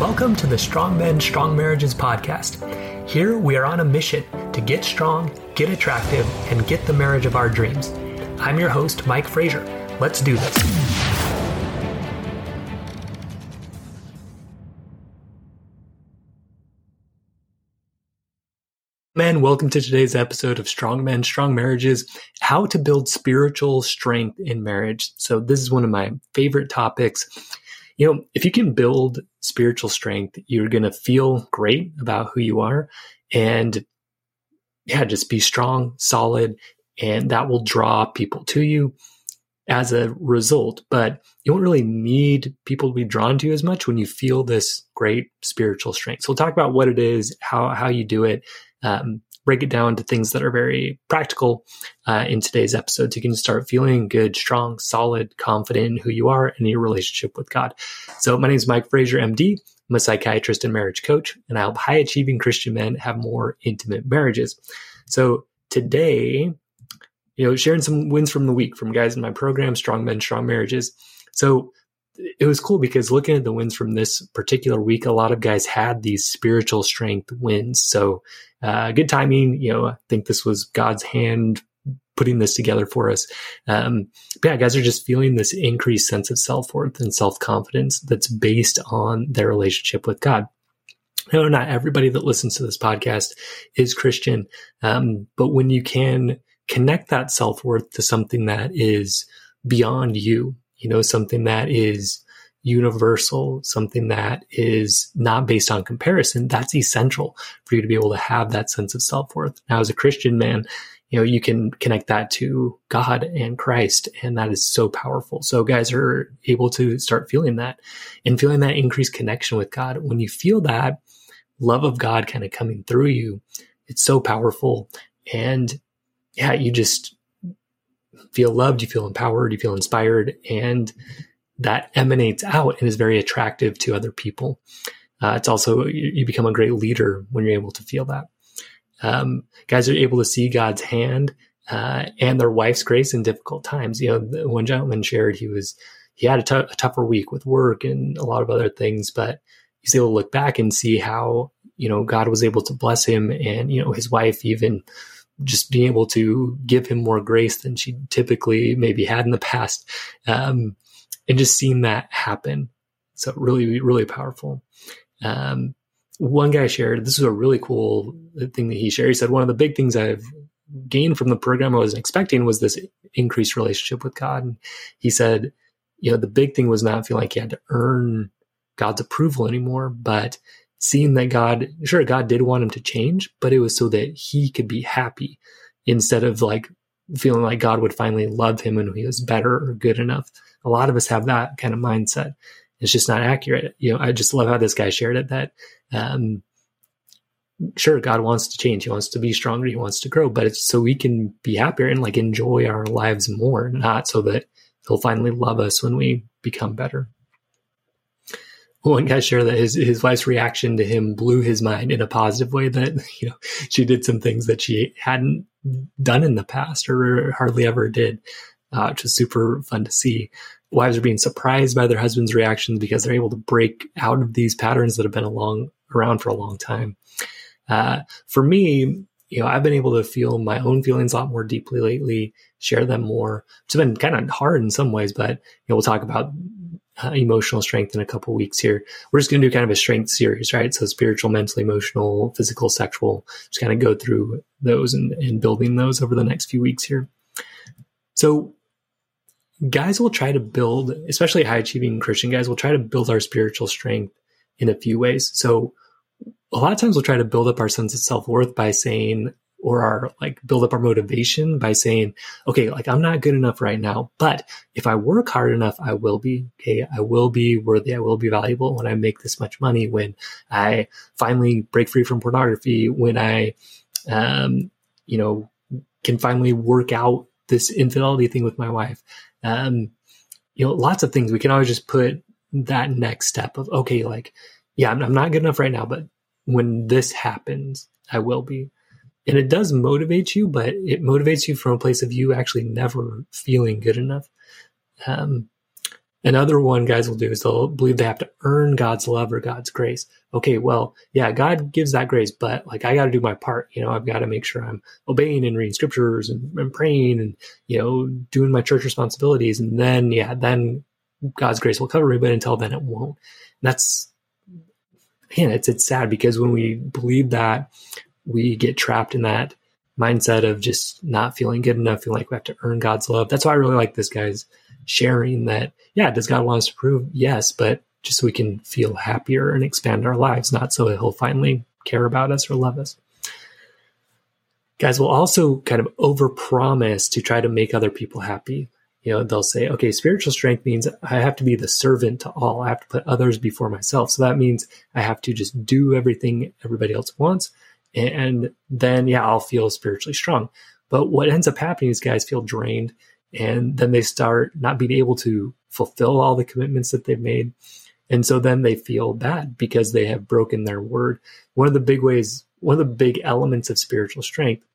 Welcome to the Strong Men, Strong Marriages podcast. Here we are on a mission to get strong, get attractive, and get the marriage of our dreams. I'm your host, Mike Frazier. Let's do this. Men, welcome to today's episode of Strong Men, Strong Marriages How to Build Spiritual Strength in Marriage. So, this is one of my favorite topics you know, if you can build spiritual strength, you're going to feel great about who you are and yeah, just be strong, solid, and that will draw people to you as a result. But you won't really need people to be drawn to you as much when you feel this great spiritual strength. So we'll talk about what it is, how how you do it, um, break it down to things that are very practical uh, in today's episode. So you can start feeling good, strong, solid, confident in who you are and your relationship with God. So my name is Mike Frazier, MD. I'm a psychiatrist and marriage coach, and I help high achieving Christian men have more intimate marriages. So today, you know, sharing some wins from the week from guys in my program, Strong Men, Strong Marriages. So it was cool because looking at the wins from this particular week, a lot of guys had these spiritual strength wins. So, uh, good timing. You know, I think this was God's hand putting this together for us. Um, yeah, guys are just feeling this increased sense of self worth and self confidence that's based on their relationship with God. No, not everybody that listens to this podcast is Christian, um, but when you can connect that self worth to something that is beyond you, you know, something that is universal, something that is not based on comparison, that's essential for you to be able to have that sense of self worth. Now, as a Christian man, you know, you can connect that to God and Christ, and that is so powerful. So, guys are able to start feeling that and feeling that increased connection with God. When you feel that love of God kind of coming through you, it's so powerful. And yeah, you just feel loved, you feel empowered, you feel inspired, and that emanates out and is very attractive to other people. Uh, it's also, you, you, become a great leader when you're able to feel that. Um, guys are able to see God's hand uh, and their wife's grace in difficult times. You know, one gentleman shared he was, he had a, t- a tougher week with work and a lot of other things, but he's able to look back and see how, you know, God was able to bless him and, you know, his wife even just being able to give him more grace than she typically maybe had in the past. Um, and just seeing that happen. So really, really powerful. Um, one guy shared, this is a really cool thing that he shared. He said, one of the big things I've gained from the program I wasn't expecting was this increased relationship with God. And he said, you know, the big thing was not feeling like he had to earn God's approval anymore, but seeing that God, sure, God did want him to change, but it was so that he could be happy instead of like feeling like God would finally love him and he was better or good enough. A lot of us have that kind of mindset. It's just not accurate. You know, I just love how this guy shared it that, um, sure, God wants to change. He wants to be stronger. He wants to grow, but it's so we can be happier and like enjoy our lives more, not so that he'll finally love us when we become better one guy shared that his his wife's reaction to him blew his mind in a positive way. That you know she did some things that she hadn't done in the past or hardly ever did, uh, which was super fun to see. Wives are being surprised by their husbands' reactions because they're able to break out of these patterns that have been along around for a long time. Uh, for me, you know, I've been able to feel my own feelings a lot more deeply lately, share them more. It's been kind of hard in some ways, but you know, we'll talk about uh, emotional strength in a couple weeks here. We're just going to do kind of a strength series, right? So spiritual, mental, emotional, physical, sexual, just kind of go through those and, and building those over the next few weeks here. So guys will try to build, especially high achieving Christian guys will try to build our spiritual strength in a few ways. So a lot of times we'll try to build up our sense of self worth by saying, or our like build up our motivation by saying, okay, like I'm not good enough right now, but if I work hard enough, I will be, okay, I will be worthy. I will be valuable when I make this much money, when I finally break free from pornography, when I, um, you know, can finally work out this infidelity thing with my wife. Um, you know, lots of things we can always just put that next step of, okay, like, yeah, I'm, I'm not good enough right now, but when this happens, I will be and it does motivate you, but it motivates you from a place of you actually never feeling good enough. Um, Another one guys will do is they'll believe they have to earn God's love or God's grace. Okay, well, yeah, God gives that grace, but like I got to do my part. You know, I've got to make sure I'm obeying and reading scriptures and, and praying and, you know, doing my church responsibilities. And then, yeah, then God's grace will cover me, but until then it won't. And that's, again, it's, it's sad because when we believe that, we get trapped in that mindset of just not feeling good enough, feeling like we have to earn God's love. That's why I really like this guy's sharing that, yeah, does God want us to prove? Yes, but just so we can feel happier and expand our lives, not so he'll finally care about us or love us. Guys will also kind of overpromise to try to make other people happy. You know, they'll say, okay, spiritual strength means I have to be the servant to all. I have to put others before myself. So that means I have to just do everything everybody else wants. And then, yeah, I'll feel spiritually strong. But what ends up happening is guys feel drained and then they start not being able to fulfill all the commitments that they've made. And so then they feel bad because they have broken their word. One of the big ways, one of the big elements of spiritual strength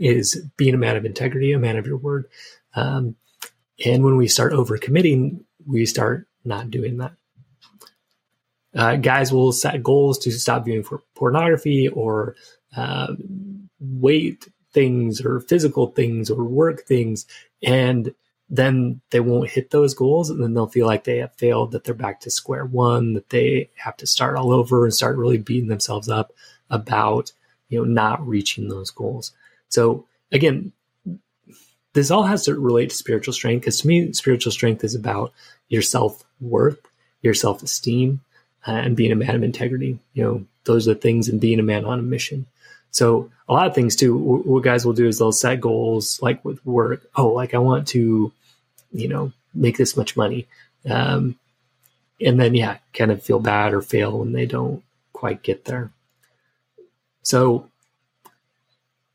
is being a man of integrity, a man of your word. Um, and when we start overcommitting, we start not doing that. Uh, guys will set goals to stop viewing for pornography or uh, weight things or physical things or work things. And then they won't hit those goals and then they'll feel like they have failed that they're back to square one that they have to start all over and start really beating themselves up about you know not reaching those goals. So again this all has to relate to spiritual strength because to me spiritual strength is about your self-worth your self-esteem uh, and being a man of integrity you know those are the things and being a man on a mission so a lot of things too, what guys will do is they'll set goals like with work. Oh, like I want to, you know, make this much money. Um, and then, yeah, kind of feel bad or fail when they don't quite get there. So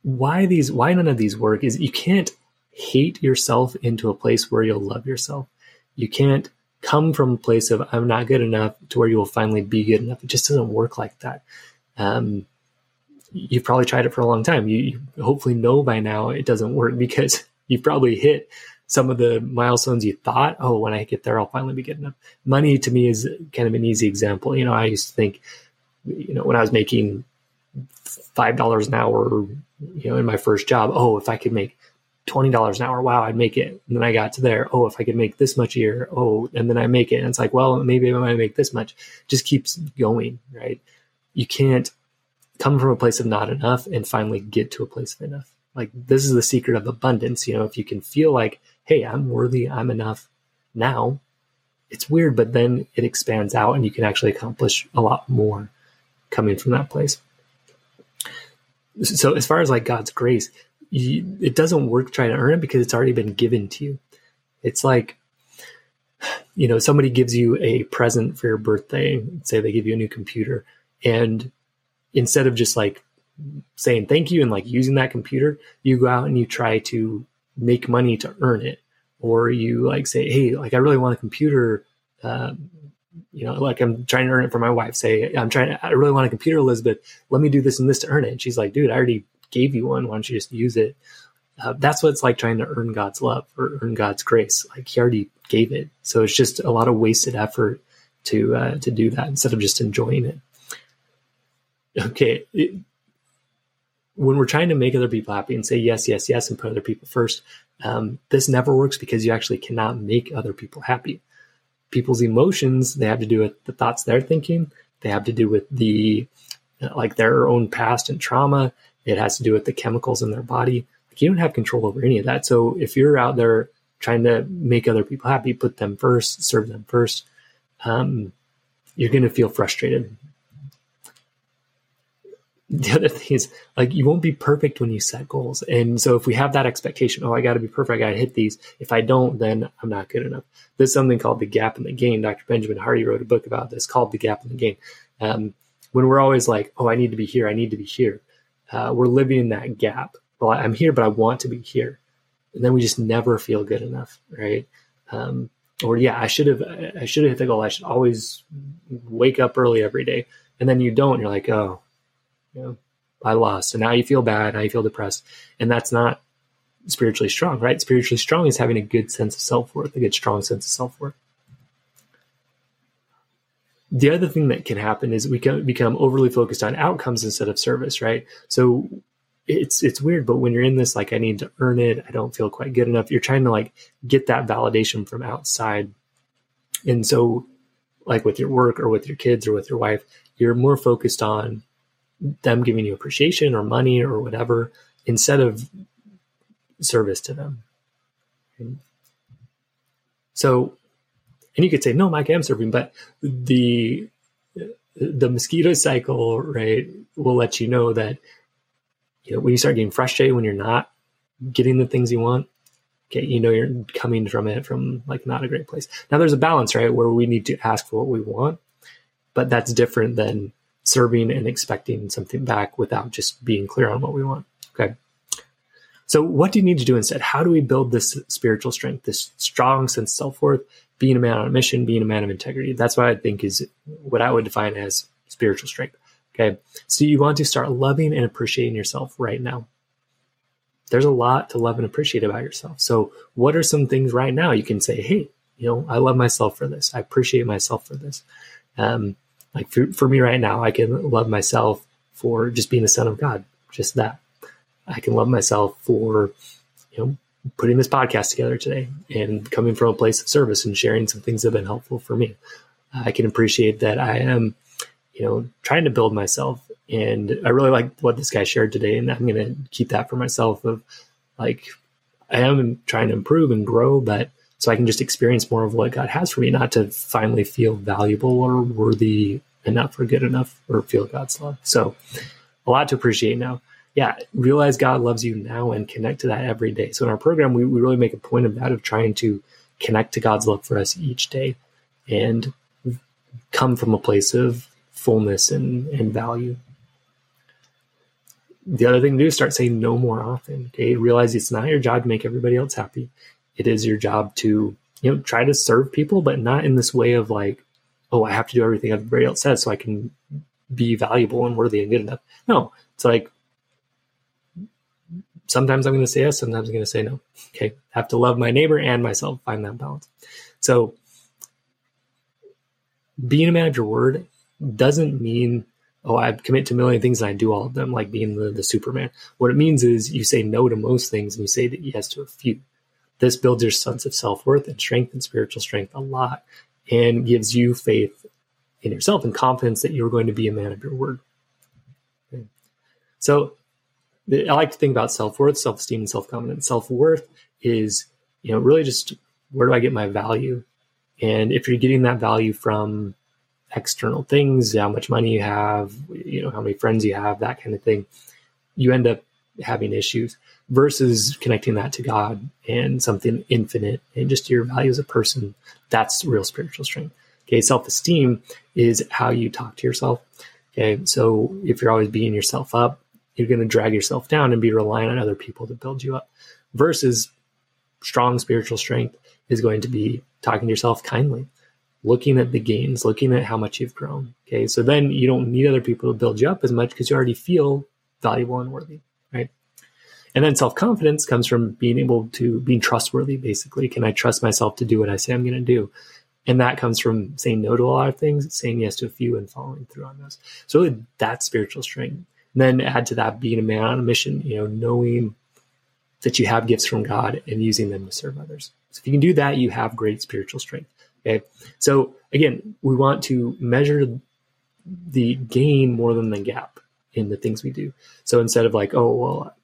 why these, why none of these work is you can't hate yourself into a place where you'll love yourself. You can't come from a place of I'm not good enough to where you will finally be good enough. It just doesn't work like that. Um, you've probably tried it for a long time. You, you hopefully know by now it doesn't work because you've probably hit some of the milestones you thought, oh, when I get there, I'll finally be good enough. Money to me is kind of an easy example. You know, I used to think, you know, when I was making five dollars an hour, you know, in my first job, oh, if I could make twenty dollars an hour, wow, I'd make it. And then I got to there, oh, if I could make this much a year, oh, and then I make it. And it's like, well, maybe I might make this much. Just keeps going, right? You can't come from a place of not enough and finally get to a place of enough. Like this is the secret of abundance. You know, if you can feel like, hey, I'm worthy, I'm enough now, it's weird, but then it expands out and you can actually accomplish a lot more coming from that place. So as far as like God's grace, you, it doesn't work trying to earn it because it's already been given to you. It's like, you know, somebody gives you a present for your birthday, say they give you a new computer, and instead of just like saying thank you and like using that computer, you go out and you try to make money to earn it. Or you like say, hey, like I really want a computer. Um, you know, like I'm trying to earn it for my wife. Say, I'm trying to, I really want a computer, Elizabeth. Let me do this and this to earn it. And she's like, dude, I already gave you one. Why don't you just use it? Uh, that's what it's like trying to earn God's love or earn God's grace. Like He already gave it, so it's just a lot of wasted effort to uh, to do that instead of just enjoying it okay, it, when we're trying to make other people happy and say yes, yes, yes, and put other people first, um, this never works because you actually cannot make other people happy. People's emotions, they have to do with the thoughts they're thinking. They have to do with the, like their own past and trauma. It has to do with the chemicals in their body. Like you don't have control over any of that. So if you're out there trying to make other people happy, put them first, serve them first, um, you're going to feel frustrated the other thing is like you won't be perfect when you set goals. And so if we have that expectation, oh, I got to be perfect, I got to hit these. If I don't, then I'm not good enough. There's something called the gap in the gain. Dr. Benjamin Hardy wrote a book about this called the gap in the Gain. Um, when we're always like, oh, I need to be here, I need to be here, uh, we're living in that gap. Well, I'm here, but I want to be here. And then we just never feel good enough, right? Um, or yeah, I should have, I should have hit the goal. I should always wake up early every day. And then you don't. You're like, oh, you know, I lost. And now you feel bad. Now you feel depressed. And that's not spiritually strong, right? Spiritually strong is having a good sense of self worth, a good, strong sense of self worth. The other thing that can happen is we can become overly focused on outcomes instead of service, right? So it's it's weird, but when you're in this, like I need to earn it, I don't feel quite good enough. You're trying to like get that validation from outside, and so like with your work or with your kids or with your wife, you're more focused on them giving you appreciation or money or whatever instead of service to them. So, and you could say, no, Mike, I'm serving, but the the mosquito cycle, right, will let you know that you know when you start getting frustrated when you're not getting the things you want, okay, you know you're coming from it from like not a great place. Now there's a balance, right, where we need to ask for what we want, but that's different than serving and expecting something back without just being clear on what we want. Okay. So, what do you need to do instead? How do we build this spiritual strength, this strong sense of self worth, being a man on a mission, being a man of integrity? That's what I think is what I would define as spiritual strength. Okay. So, you want to start loving and appreciating yourself right now. There's a lot to love and appreciate about yourself. So, what are some things right now you can say, hey, you know, I love myself for this. I appreciate myself for this. Um, like for, for me right now, I can love myself for just being a son of God, just that. I can love myself for, you know, putting this podcast together today and coming from a place of service and sharing some things that have been helpful for me. I can appreciate that I am, you know, trying to build myself. And I really like what this guy shared today. And I'm going to keep that for myself of like, I am trying to improve and grow, but so I can just experience more of what God has for me, not to finally feel valuable or worthy enough or good enough or feel God's love. So a lot to appreciate now yeah, realize God loves you now and connect to that every day. So in our program, we, we really make a point of that, of trying to connect to God's love for us each day and come from a place of fullness and, and value. The other thing to do is start saying no more often. Okay. Realize it's not your job to make everybody else happy. It is your job to, you know, try to serve people, but not in this way of like, oh, I have to do everything everybody else says so I can be valuable and worthy and good enough. No, it's like sometimes I'm going to say yes, sometimes I'm going to say no. Okay. I have to love my neighbor and myself, find that balance. So being a man of your word doesn't mean, oh, I commit to a million things and I do all of them, like being the, the Superman. What it means is you say no to most things and you say that yes to a few. This builds your sense of self worth and strength and spiritual strength a lot and gives you faith in yourself and confidence that you're going to be a man of your word. So I like to think about self worth, self esteem, and self confidence. Self worth is, you know, really just where do I get my value? And if you're getting that value from external things, how much money you have, you know, how many friends you have, that kind of thing, you end up having issues versus connecting that to God and something infinite and just your value as a person. That's real spiritual strength. Okay. Self esteem is how you talk to yourself. Okay. So if you're always beating yourself up, you're going to drag yourself down and be relying on other people to build you up. Versus strong spiritual strength is going to be talking to yourself kindly, looking at the gains, looking at how much you've grown. Okay. So then you don't need other people to build you up as much because you already feel valuable and worthy. Right. And then self confidence comes from being able to being trustworthy, basically. Can I trust myself to do what I say I'm going to do? And that comes from saying no to a lot of things, saying yes to a few, and following through on those. So really, that's spiritual strength. Then add to that being a man on a mission, you know, knowing that you have gifts from God and using them to serve others. So if you can do that, you have great spiritual strength. Okay. So again, we want to measure the gain more than the gap in the things we do. So instead of like, oh, well,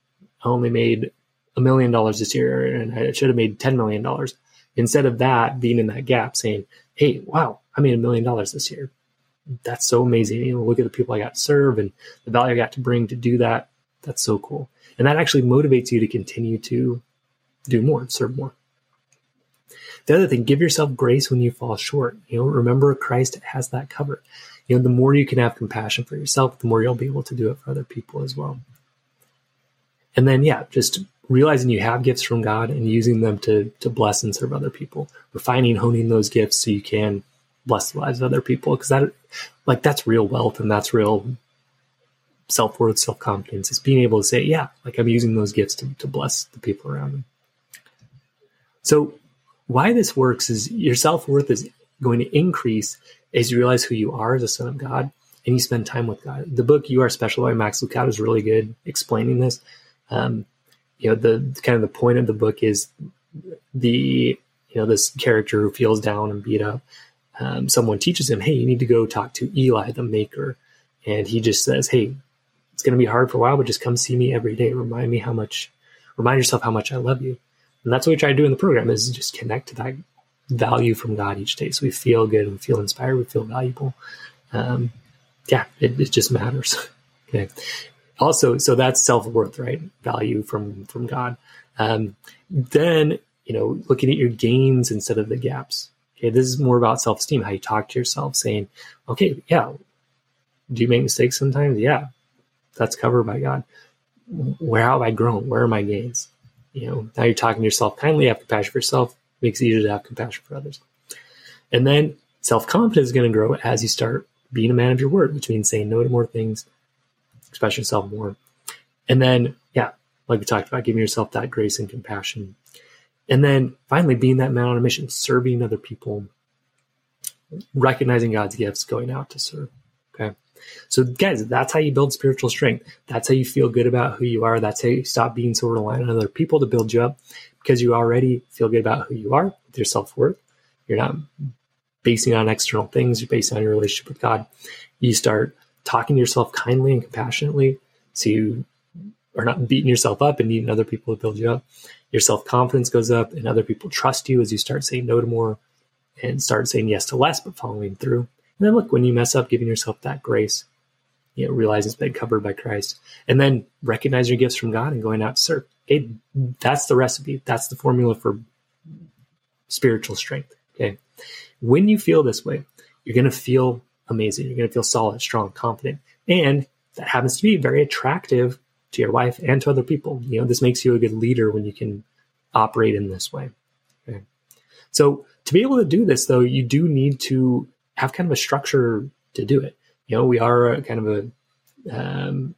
I only made a million dollars this year and I should have made $10 million. Instead of that being in that gap saying, hey, wow, I made a million dollars this year that's so amazing. You know, look at the people I got to serve and the value I got to bring to do that. That's so cool. And that actually motivates you to continue to do more and serve more. The other thing, give yourself grace when you fall short. You know, remember Christ has that covered. You know, the more you can have compassion for yourself, the more you'll be able to do it for other people as well. And then, yeah, just realizing you have gifts from God and using them to to bless and serve other people. Refining, honing those gifts so you can bless the lives of other people because that like that's real wealth and that's real self-worth self-confidence is being able to say yeah like i'm using those gifts to, to bless the people around me so why this works is your self-worth is going to increase as you realize who you are as a son of God and you spend time with God. The book "You Are Special" by Max Lucado is really good explaining this. Um, you know, the kind of the point of the book is the you know this character who feels down and beat up. Um, someone teaches him, "Hey, you need to go talk to Eli, the maker," and he just says, "Hey, it's going to be hard for a while, but just come see me every day. Remind me how much, remind yourself how much I love you." And that's what we try to do in the program is just connect to that value from God each day, so we feel good, we feel inspired, we feel valuable. Um, yeah, it, it just matters. okay. Also, so that's self worth, right? Value from from God. Um, then you know, looking at your gains instead of the gaps. Okay, this is more about self esteem, how you talk to yourself, saying, okay, yeah, do you make mistakes sometimes? Yeah, that's covered by God. Where have I grown? Where are my gains? You know, now you're talking to yourself kindly, have compassion for yourself, makes it easier to have compassion for others. And then self confidence is going to grow as you start being a man of your word, which means saying no to more things, expressing yourself more. And then, yeah, like we talked about, giving yourself that grace and compassion. And then finally, being that man on a mission, serving other people, recognizing God's gifts, going out to serve. Okay. So, guys, that's how you build spiritual strength. That's how you feel good about who you are. That's how you stop being so reliant on other people to build you up because you already feel good about who you are with your self worth. You're not basing on external things, you're basing on your relationship with God. You start talking to yourself kindly and compassionately so you are not beating yourself up and needing other people to build you up. Your self confidence goes up and other people trust you as you start saying no to more and start saying yes to less, but following through. And then look, when you mess up, giving yourself that grace, you know, realize it's been covered by Christ. And then recognize your gifts from God and going out to serve. Okay, that's the recipe. That's the formula for spiritual strength. Okay. When you feel this way, you're going to feel amazing. You're going to feel solid, strong, confident. And that happens to be very attractive to your wife and to other people. You know, this makes you a good leader when you can operate in this way. Okay. So to be able to do this, though, you do need to have kind of a structure to do it. You know, we are kind of a, um,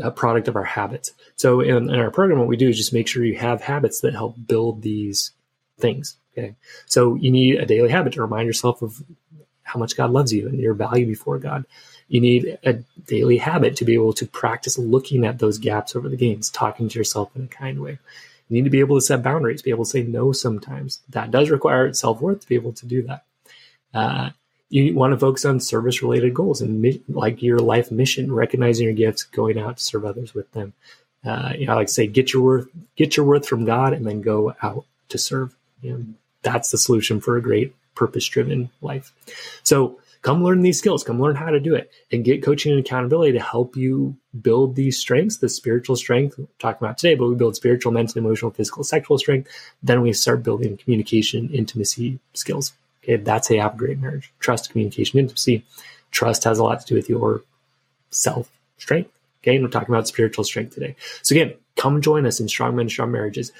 a product of our habits. So in, in our program, what we do is just make sure you have habits that help build these things. Okay. So you need a daily habit to remind yourself of how much God loves you and your value before God. You need a daily habit to be able to practice looking at those gaps over the gains, talking to yourself in a kind way. You need to be able to set boundaries, be able to say no sometimes. That does require self worth to be able to do that. Uh, you want to focus on service related goals and like your life mission, recognizing your gifts, going out to serve others with them. Uh, you know, like say, get your worth, get your worth from God, and then go out to serve. You know, that's the solution for a great purpose driven life. So come learn these skills, come learn how to do it and get coaching and accountability to help you build these strengths, the spiritual strength we're talking about today, but we build spiritual, mental, emotional, physical, sexual strength. Then we start building communication, intimacy skills. Okay. That's how you have a great marriage. Trust, communication, intimacy. Trust has a lot to do with your self strength. Okay. And we're talking about spiritual strength today. So again, come join us in Strong Men, Strong Marriages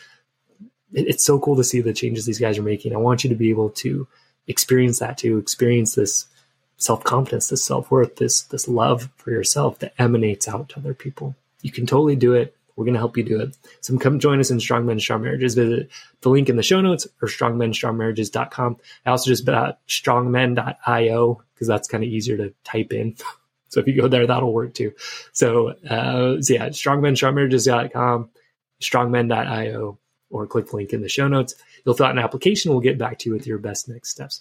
it's so cool to see the changes these guys are making. I want you to be able to experience that too, experience this self confidence, this self worth, this this love for yourself that emanates out to other people. You can totally do it. We're going to help you do it. So come join us in Strong Men, Strong Marriages. Visit the link in the show notes or strongmenstrongmarriages.com. I also just about strongmen.io because that's kind of easier to type in. So if you go there, that'll work too. So, uh, so yeah, strongmenstrongmarriages.com, strongmen.io or click the link in the show notes. You'll fill out an application. We'll get back to you with your best next steps.